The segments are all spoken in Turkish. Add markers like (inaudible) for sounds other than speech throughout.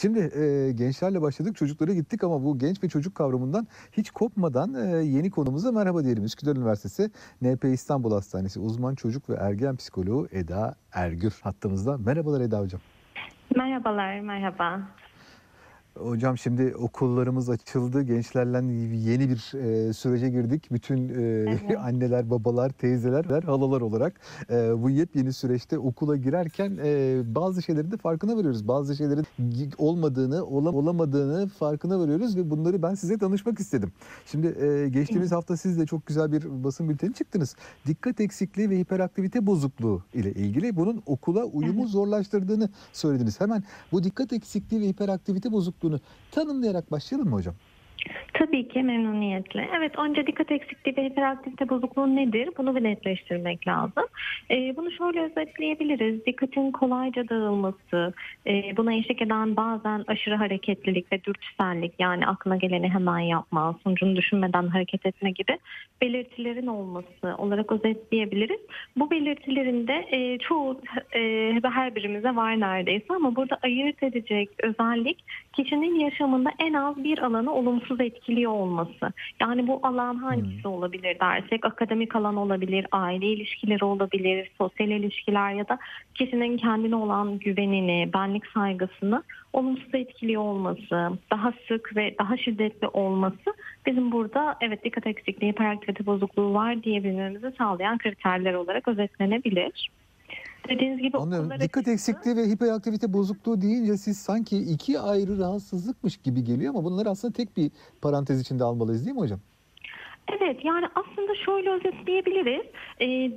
Şimdi e, gençlerle başladık, çocuklara gittik ama bu genç ve çocuk kavramından hiç kopmadan e, yeni konumuza merhaba diyelim. Üsküdar Üniversitesi NP İstanbul Hastanesi uzman çocuk ve ergen psikoloğu Eda Ergür hattımızda. Merhabalar Eda Hocam. Merhabalar, merhaba. Hocam şimdi okullarımız açıldı. Gençlerle yeni bir e, sürece girdik. Bütün e, Evet. (laughs) anneler, babalar, teyzeler, halalar olarak e, bu yepyeni süreçte okula girerken e, bazı şeylerin de farkına varıyoruz. Bazı şeylerin olmadığını, ola- olamadığını farkına varıyoruz ve bunları ben size danışmak istedim. Şimdi e, geçtiğimiz hafta siz de çok güzel bir basın bülteni çıktınız. Dikkat eksikliği ve hiperaktivite bozukluğu ile ilgili bunun okula uyumu zorlaştırdığını söylediniz. Hemen bu dikkat eksikliği ve hiperaktivite bozukluğunu tanımlayarak başlayalım mı hocam? Tabii ki memnuniyetle. Evet, önce dikkat eksikliği ve hiperaktivite bozukluğu nedir? Bunu bir netleştirmek lazım. Ee, bunu şöyle özetleyebiliriz. Dikkatin kolayca dağılması, e, buna eşlik eden bazen aşırı hareketlilik ve dürtüsellik yani aklına geleni hemen yapma, sonucunu düşünmeden hareket etme gibi belirtilerin olması olarak özetleyebiliriz. Bu belirtilerin de e, çoğu e, her birimize var neredeyse ama burada ayırt edecek özellik kişinin yaşamında en az bir alanı olumsuz etkiliyor olması. Yani bu alan hangisi olabilir dersek akademik alan olabilir, aile ilişkileri olabilir, sosyal ilişkiler ya da kişinin kendine olan güvenini, benlik saygısını olumsuz etkiliyor olması, daha sık ve daha şiddetli olması bizim burada evet dikkat eksikliği, hiperaktivite bozukluğu var diyebilmemizi sağlayan kriterler olarak özetlenebilir. Dediğiniz gibi Anlıyorum. Dikkat açıldı. eksikliği ve hiperaktivite bozukluğu deyince siz sanki iki ayrı rahatsızlıkmış gibi geliyor ama bunları aslında tek bir parantez içinde almalıyız değil mi hocam? Evet yani aslında şöyle özetleyebiliriz. Ee,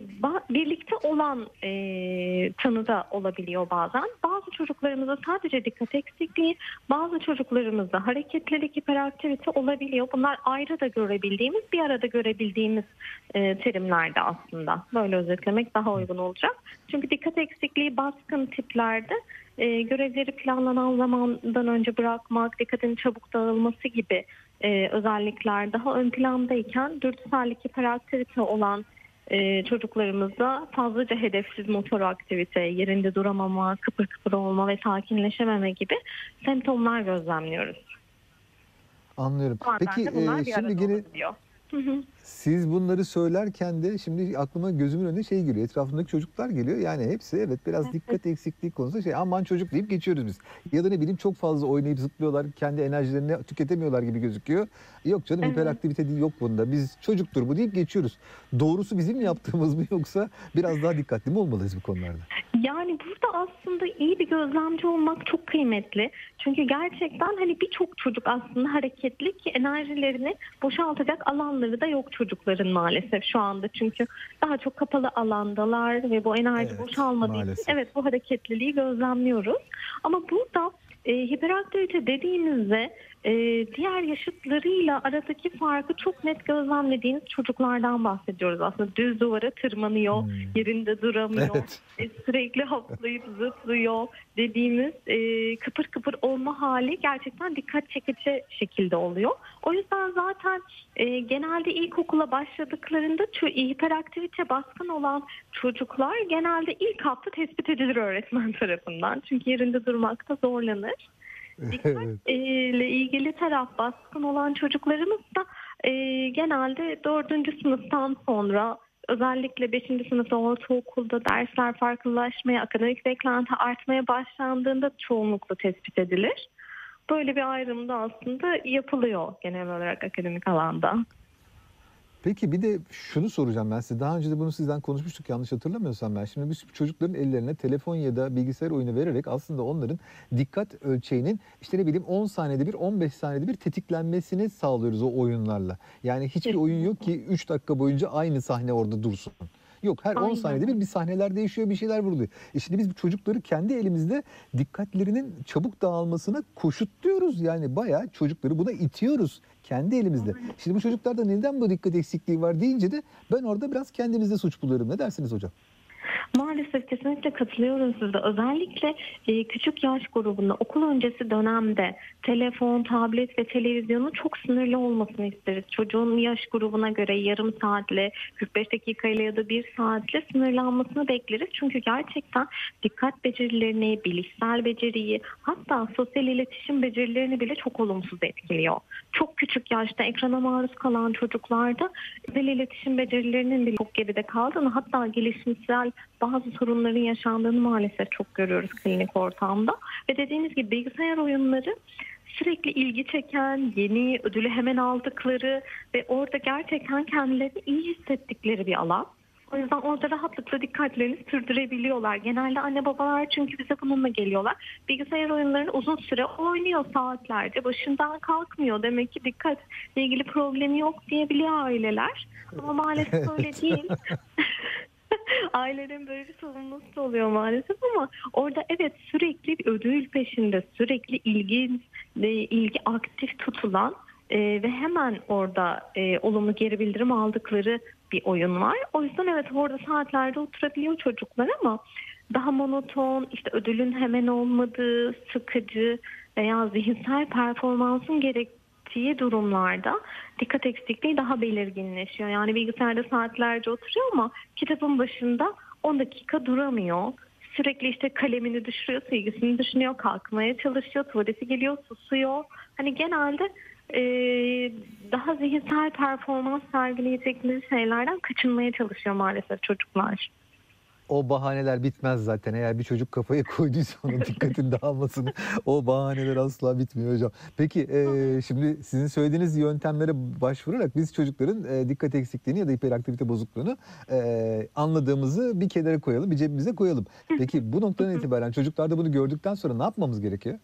birlikte olan e, tanıda olabiliyor bazen. Bazı çocuklarımızda sadece dikkat eksikliği, bazı çocuklarımızda hareketlilik, hiperaktivite olabiliyor. Bunlar ayrı da görebildiğimiz, bir arada görebildiğimiz e, terimlerde aslında. Böyle özetlemek daha uygun olacak. Çünkü dikkat eksikliği baskın tiplerde e, görevleri planlanan zamandan önce bırakmak, dikkatin çabuk dağılması gibi e, özellikler daha ön plandayken dürtüsellik, hiperaktivite olan e, çocuklarımızda fazlaca hedefsiz motor aktivite, yerinde duramama, kıpır kıpır olma ve sakinleşememe gibi semptomlar gözlemliyoruz. Anlıyorum. Bazen Peki e, şimdi olabiliyor. Hı hı. Siz bunları söylerken de şimdi aklıma gözümün önüne şey geliyor. Etrafımdaki çocuklar geliyor. Yani hepsi evet biraz dikkat eksikliği konusunda şey aman çocuk deyip geçiyoruz biz. Ya da ne bileyim çok fazla oynayıp zıplıyorlar. Kendi enerjilerini tüketemiyorlar gibi gözüküyor. Yok canım Evet. hiperaktivite değil yok bunda. Biz çocuktur bu deyip geçiyoruz. Doğrusu bizim yaptığımız mı yoksa biraz daha dikkatli mi olmalıyız bu konularda? Yani burada aslında iyi bir gözlemci olmak çok kıymetli. Çünkü gerçekten hani birçok çocuk aslında hareketli ki enerjilerini boşaltacak alanları da yok çocukların maalesef şu anda. Çünkü daha çok kapalı alandalar ve bu enerji Evet, boşalmadığı için maalesef. evet bu hareketliliği gözlemliyoruz. Ama burada e, hiperaktivite dediğimizde e, diğer yaşıtlarıyla aradaki farkı çok net gözlemlediğimiz çocuklardan bahsediyoruz. Aslında düz duvara tırmanıyor, Hmm. yerinde duramıyor Evet. e, sürekli hoplayıp zıplıyor dediğimiz e, kıpır kıpır olma hali gerçekten dikkat çekici şekilde oluyor. O yüzden zaten e, genelde ilkokula başladıklarında hiperaktivite baskın olan çocuklar genelde ilk hafta tespit edilir öğretmen tarafından. Çünkü yerinde durmakta zorlanır. Dikkat Evet. e, ile ilgili taraf baskın olan çocuklarımız da e, genelde dördüncü sınıftan sonra özellikle 5. sınıfta ortaokulda dersler farklılaşmaya, akademik beklenti artmaya başlandığında çoğunlukla tespit edilir. Böyle bir ayrım da aslında yapılıyor genel olarak akademik alanda. Peki bir de şunu soracağım ben size. Daha önce de bunu sizden konuşmuştuk yanlış hatırlamıyorsam ben. Şimdi biz çocukların ellerine telefon ya da bilgisayar oyunu vererek aslında onların dikkat ölçeğinin işte ne bileyim 10 saniyede bir 15 saniyede bir tetiklenmesini sağlıyoruz o oyunlarla. Yani hiçbir oyun yok ki 3 dakika boyunca aynı sahne orada dursun. Yok her 10 Aynen. saniyede bir bir sahneler değişiyor bir şeyler vuruluyor. E şimdi biz çocukları kendi elimizde dikkatlerinin çabuk dağılmasına koşutluyoruz. Yani bayağı çocukları buna itiyoruz kendi elimizde. Şimdi bu çocuklarda neden bu dikkat eksikliği var deyince de ben orada biraz kendimizde suç buluyorum. Ne dersiniz hocam? Maalesef kesinlikle katılıyorum size. Özellikle e, küçük yaş grubunda okul öncesi dönemde telefon, tablet ve televizyonun çok sınırlı olmasını isteriz. Çocuğun yaş grubuna göre yarım saatle, 45 dakikayla ya da bir saatle sınırlanmasını bekleriz. Çünkü gerçekten dikkat becerilerini, bilişsel beceriyi hatta sosyal iletişim becerilerini bile çok olumsuz etkiliyor. Çok küçük yaşta ekrana maruz kalan çocuklarda özel iletişim becerilerinin bile çok geride kaldığını hatta gelişimsel bazı sorunların yaşandığını maalesef çok görüyoruz klinik ortamda. Ve dediğiniz gibi bilgisayar oyunları sürekli ilgi çeken, yeni, ödülü hemen aldıkları ve orada gerçekten kendilerini iyi hissettikleri bir alan. O yüzden orada rahatlıkla dikkatlerini sürdürebiliyorlar. Genelde anne babalar çünkü bize bununla geliyorlar. Bilgisayar oyunlarını uzun süre oynuyor saatlerce. Başından kalkmıyor. Demek ki dikkatle ilgili problemi yok diyebiliyor aileler. Ama maalesef (laughs) öyle değil. (laughs) (laughs) Ailelerin böyle bir da oluyor maalesef ama orada evet sürekli bir ödül peşinde, sürekli ilgi, e, ilgi aktif tutulan e, ve hemen orada e, olumlu geri bildirim aldıkları bir oyun var. O yüzden evet orada saatlerde oturabiliyor çocuklar ama daha monoton, işte ödülün hemen olmadığı, sıkıcı veya zihinsel performansın gerektiği durumlarda dikkat eksikliği daha belirginleşiyor. Yani bilgisayarda saatlerce oturuyor ama kitabın başında 10 dakika duramıyor. Sürekli işte kalemini düşürüyor, silgisini düşünüyor, kalkmaya çalışıyor, tuvaleti geliyor, susuyor. Hani genelde e, daha zihinsel performans sergileyecekleri şeylerden kaçınmaya çalışıyor maalesef çocuklar. O bahaneler bitmez zaten. Eğer bir çocuk kafaya (laughs) koyduysa onun dikkatini dağılmasını o bahaneler asla bitmiyor hocam. Peki e, şimdi sizin söylediğiniz yöntemlere başvurarak biz çocukların e, dikkat eksikliğini ya da hiperaktivite bozukluğunu e, anladığımızı bir kenara koyalım, bir cebimize koyalım. Peki bu noktadan itibaren çocuklarda bunu gördükten sonra ne yapmamız gerekiyor?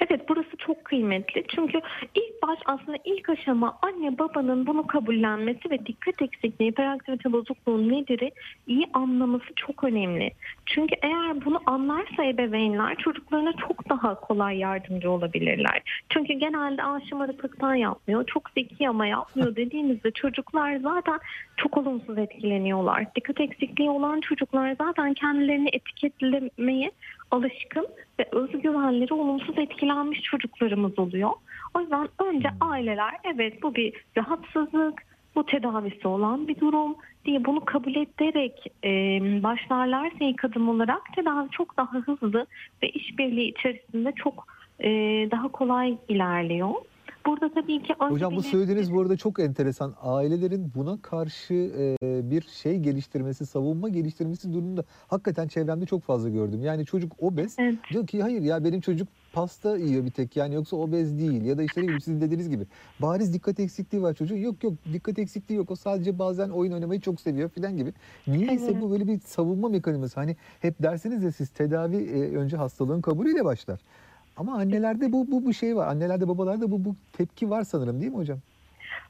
Evet burası çok kıymetli. Çünkü ilk baş aslında ilk aşama anne babanın bunu kabullenmesi ve dikkat eksikliği, hiperaktivite bozukluğu nedir iyi anlaması çok önemli. Çünkü eğer bunu anlarsa ebeveynler çocuklarına çok daha kolay yardımcı olabilirler. Çünkü genelde Aa, şımarıklıktan yapmıyor, çok zeki ama yapmıyor (laughs) dediğimizde çocuklar zaten çok olumsuz etkileniyorlar. Dikkat eksikliği olan çocuklar zaten kendilerini etiketlemeye alışkın ve özgüvenleri olumsuz etkilenmiş çocuklarımız oluyor. O yüzden önce aileler evet bu bir rahatsızlık, bu tedavisi olan bir durum diye bunu kabul ederek e, başlarlarsa ilk adım olarak tedavi çok daha hızlı ve işbirliği içerisinde çok e, daha kolay ilerliyor. Burada tabii ki önce Hocam bu söylediğiniz bu arada çok enteresan. Ailelerin buna karşı e, bir şey geliştirmesi, savunma geliştirmesi durumunda hakikaten çevremde çok fazla gördüm. Yani çocuk obez Evet. diyor ki hayır ya benim çocuk pasta yiyor bir tek yani yoksa obez değil ya da işte ne sizin dediğiniz gibi bariz dikkat eksikliği var çocuğun yok yok dikkat eksikliği yok o sadece bazen oyun oynamayı çok seviyor filan gibi. Niyeyse Evet. bu böyle bir savunma mekanizması hani hep dersiniz ya siz tedavi e, önce hastalığın kabulüyle başlar. Ama annelerde bu bu bu şey var. Annelerde babalarda bu bu tepki var sanırım değil mi hocam?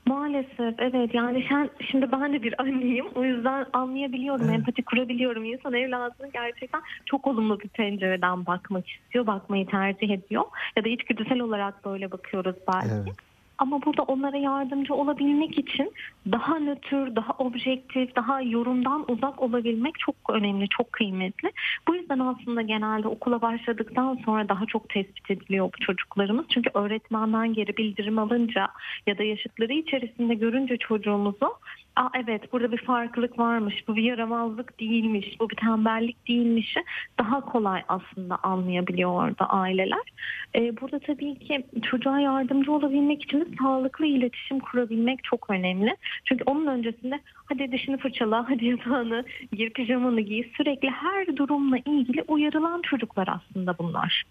Maalesef evet yani sen, şimdi ben de bir anneyim o yüzden anlayabiliyorum empati kurabiliyorum insan evladını gerçekten çok olumlu bir pencereden bakmak istiyor bakmayı tercih ediyor ya da içgüdüsel olarak böyle bakıyoruz belki. Evet. Ama burada onlara yardımcı olabilmek için daha nötr, daha objektif, daha yorumdan uzak olabilmek çok önemli, çok kıymetli. Bu yüzden aslında genelde okula başladıktan sonra daha çok tespit ediliyor bu çocuklarımız. Çünkü öğretmenden geri bildirim alınca ya da yaşıtları içerisinde görünce çocuğumuzu Aa, evet burada bir farklılık varmış, bu bir yaramazlık değilmiş, bu bir tembellik değilmiş daha kolay aslında anlayabiliyor orada aileler. Ee, burada tabii ki çocuğa yardımcı olabilmek için de sağlıklı iletişim kurabilmek çok önemli. Çünkü onun öncesinde hadi dişini fırçala, hadi yatağını gir, pijamanı giy. Sürekli her durumla ilgili uyarılan çocuklar aslında bunlar.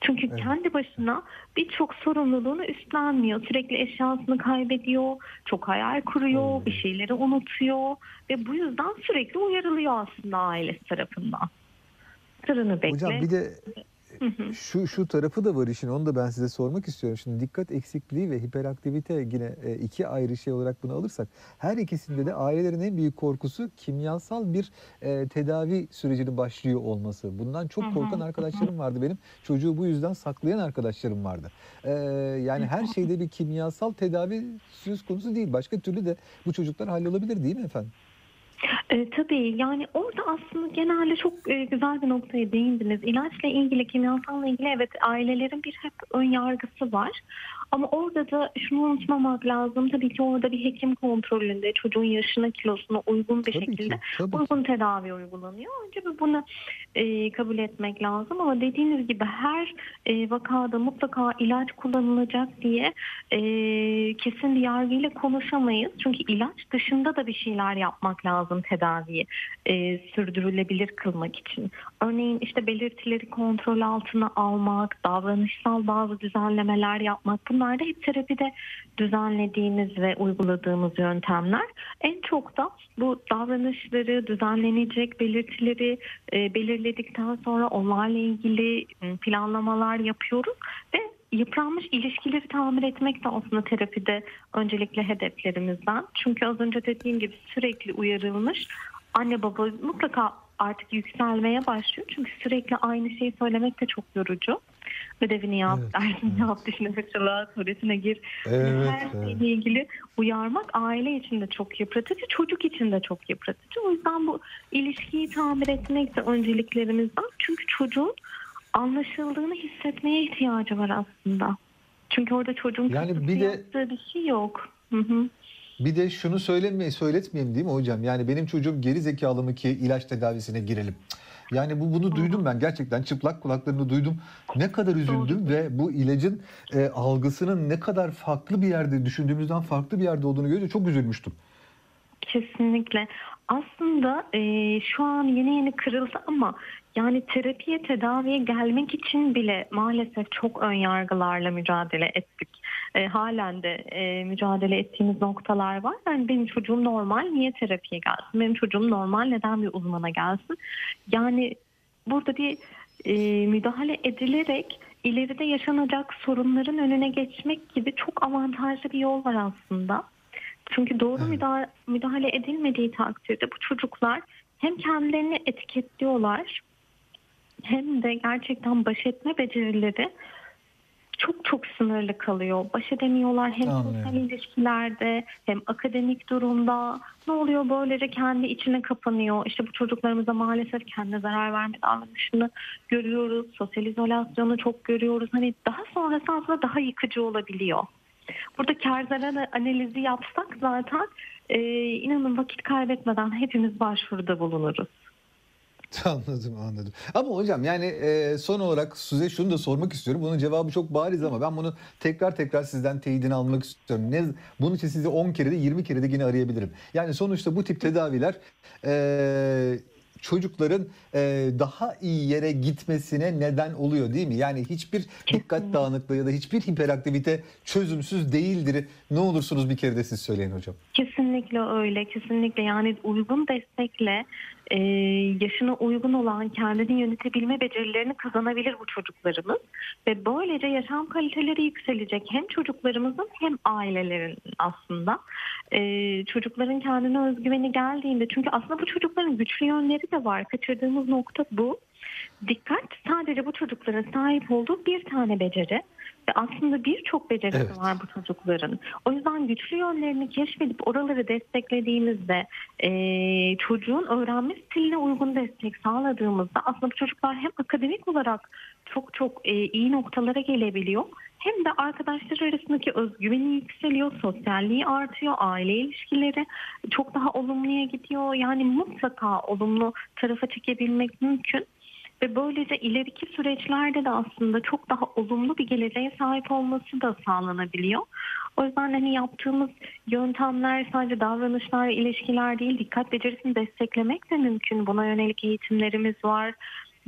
Çünkü Evet. kendi başına birçok sorumluluğunu üstlenmiyor. Sürekli eşyasını kaybediyor, çok hayal kuruyor, bir şeyleri unutuyor ve bu yüzden sürekli uyarılıyor aslında ailesi tarafından. Sırrını bekle. Hocam bir de Hı hı. şu şu tarafı da var işin onu da ben size sormak istiyorum. Şimdi dikkat eksikliği ve hiperaktivite yine e, iki ayrı şey olarak bunu alırsak her ikisinde de ailelerin en büyük korkusu kimyasal bir e, tedavi sürecinin başlıyor olması. Bundan çok korkan arkadaşlarım vardı benim. Çocuğu bu yüzden saklayan arkadaşlarım vardı. E, yani her şeyde bir kimyasal tedavi söz konusu değil. Başka türlü de bu çocuklar hallolabilir değil mi efendim? E, tabii yani orada aslında genelde çok e, güzel bir noktaya değindiniz. İlaçla ilgili, kimyasalla ilgili evet ailelerin bir hep ön yargısı var. Ama orada da şunu unutmamak lazım. Tabii ki orada bir hekim kontrolünde çocuğun yaşına, kilosuna uygun bir Tabii ki, şekilde tabii ki. uygun tedavi uygulanıyor. Önce bunu e, kabul etmek lazım. Ama dediğiniz gibi her e, vakada mutlaka ilaç kullanılacak diye e, kesin bir yargıyla konuşamayız. Çünkü ilaç dışında da bir şeyler yapmak lazım tedaviyi e, sürdürülebilir kılmak için. Örneğin işte belirtileri kontrol altına almak, davranışsal bazı düzenlemeler yapmak bunlar hep terapide düzenlediğimiz ve uyguladığımız yöntemler. En çok da bu davranışları, düzenlenecek belirtileri e, belirledikten sonra onlarla ilgili m, planlamalar yapıyoruz ve yıpranmış ilişkileri tamir etmek de aslında terapide öncelikle hedeflerimizden. Çünkü az önce dediğim gibi sürekli uyarılmış anne baba mutlaka artık yükselmeye başlıyor. Çünkü sürekli aynı şeyi söylemek de çok yorucu. Ödevini yap, Evet, dersini yap, dişini fırçala, tuvaletine gir. Evet, Her evet. şeyle ilgili uyarmak aile için de çok yıpratıcı, çocuk için de çok yıpratıcı. O yüzden bu ilişkiyi tamir etmek de önceliklerimizden. Çünkü çocuğun anlaşıldığını hissetmeye ihtiyacı var aslında. Çünkü orada çocuğun Yani bir de- bir şey yok. Hı hı. Bir de şunu söylemeye söyletmeyeyim değil mi hocam? Yani benim çocuğum geri zekalı mı ki ilaç tedavisine girelim. Yani bu bunu duydum ben gerçekten çıplak kulaklarını duydum. Ne kadar üzüldüm ve bu ilacın e, algısının ne kadar farklı bir yerde düşündüğümüzden farklı bir yerde olduğunu görünce çok üzülmüştüm. Kesinlikle. Aslında e, şu an yeni yeni kırıldı ama yani terapiye, tedaviye gelmek için bile maalesef çok ön yargılarla mücadele ettik. E, halen de e, mücadele ettiğimiz noktalar var. Yani benim çocuğum normal, niye terapiye gelsin? Benim çocuğum normal, neden bir uzmana gelsin? Yani burada bir e, müdahale edilerek ileride yaşanacak sorunların önüne geçmek gibi çok avantajlı bir yol var aslında. Çünkü doğru Evet. müdahale, müdahale edilmediği takdirde bu çocuklar hem kendilerini etiketliyorlar hem de gerçekten baş etme becerileri çok çok sınırlı kalıyor. Baş edemiyorlar hem Anlıyorum. sosyal ilişkilerde hem akademik durumda. Ne oluyor böylece kendi içine kapanıyor. İşte bu çocuklarımıza maalesef kendine zarar verme davranışını görüyoruz. Sosyal izolasyonu çok görüyoruz. Hani daha sonrası aslında daha yıkıcı olabiliyor. Burada kar zarar analizi yapsak zaten e, inanın vakit kaybetmeden hepimiz başvuruda bulunuruz. (laughs) Anladım anladım. Ama hocam yani e, son olarak size şunu da sormak istiyorum. Bunun cevabı çok bariz ama ben bunu tekrar tekrar sizden teyidini almak istiyorum. Ne, bunun için sizi 10 kere de 20 kere de yine arayabilirim. Yani sonuçta bu tip tedaviler e, çocukların e, daha iyi yere gitmesine neden oluyor değil mi? Yani hiçbir dikkat dağınıklığı ya da hiçbir hiperaktivite çözümsüz değildir. Ne olursunuz bir kere de siz söyleyin hocam. Kesinlikle öyle, kesinlikle. Yani uygun destekle e, yaşına uygun olan kendini yönetebilme becerilerini kazanabilir bu çocuklarımız. Ve böylece yaşam kaliteleri yükselecek hem çocuklarımızın hem ailelerin aslında. E, çocukların kendine özgüveni geldiğinde çünkü aslında bu çocukların güçlü yönleri de var. Kaçırdığımız nokta bu. Dikkat sadece bu çocukların sahip olduğu bir tane beceri. Ve aslında birçok becerisi Evet. var bu çocukların. O yüzden güçlü yönlerini keşfedip oraları desteklediğimizde e, çocuğun öğrenme stiline uygun destek sağladığımızda aslında bu çocuklar hem akademik olarak çok çok e, iyi noktalara gelebiliyor hem de arkadaşlar arasındaki özgüveni yükseliyor, sosyalliği artıyor, aile ilişkileri çok daha olumluya gidiyor. Yani mutlaka olumlu tarafa çekebilmek mümkün. Ve böylece ileriki süreçlerde de aslında çok daha olumlu bir geleceğe sahip olması da sağlanabiliyor. O yüzden hani yaptığımız yöntemler sadece davranışlar, ilişkiler değil, dikkat becerisini desteklemek de mümkün. Buna yönelik eğitimlerimiz var.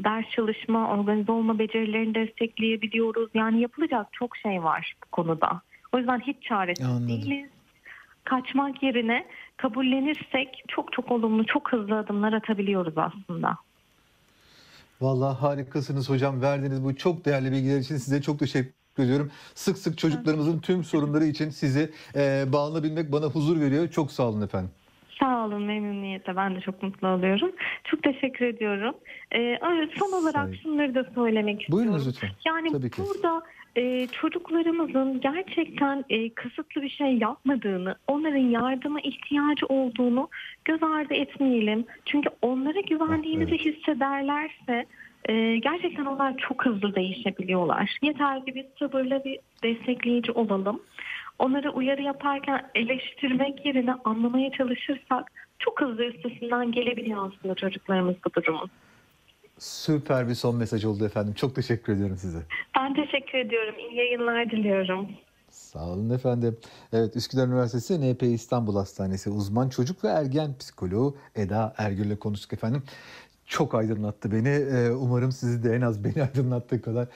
Ders çalışma, organize olma becerilerini destekleyebiliyoruz. Yani yapılacak çok şey var bu konuda. O yüzden hiç çaresiz Anladım. değiliz. Kaçmak yerine kabullenirsek çok çok olumlu, çok hızlı adımlar atabiliyoruz aslında. Vallahi harikasınız hocam. Verdiğiniz bu çok değerli bilgiler için size çok teşekkür ediyorum. Sık sık çocuklarımızın tüm sorunları için sizi e, bağlanabilmek bana huzur veriyor. Çok sağ olun efendim. Sağ olun memnuniyetle. Ben de çok mutlu oluyorum. Çok teşekkür ediyorum. Ee, son olarak Saygı. şunları da söylemek istiyorum. Buyurunuz lütfen. Yani Tabii ki. burada e, çocuklarımızın gerçekten e, kısıtlı bir şey yapmadığını, onların yardıma ihtiyacı olduğunu göz ardı etmeyelim. Çünkü onlara güvendiğimizi Evet. hissederlerse e, gerçekten onlar çok hızlı değişebiliyorlar. Yeter ki biz sabırla bir destekleyici olalım. Onları uyarı yaparken eleştirmek yerine anlamaya çalışırsak çok hızlı üstesinden gelebiliyor aslında çocuklarımız bu durumun. Süper bir son mesaj oldu efendim. Çok teşekkür ediyorum size. Ben teşekkür ediyorum. İyi yayınlar diliyorum. Sağ olun efendim. Evet Üsküdar Üniversitesi NP İstanbul Hastanesi uzman çocuk ve ergen psikoloğu Eda Ergül'le konuştuk efendim. Çok aydınlattı beni. Ee, Umarım sizi de en az beni (laughs) aydınlattığı kadar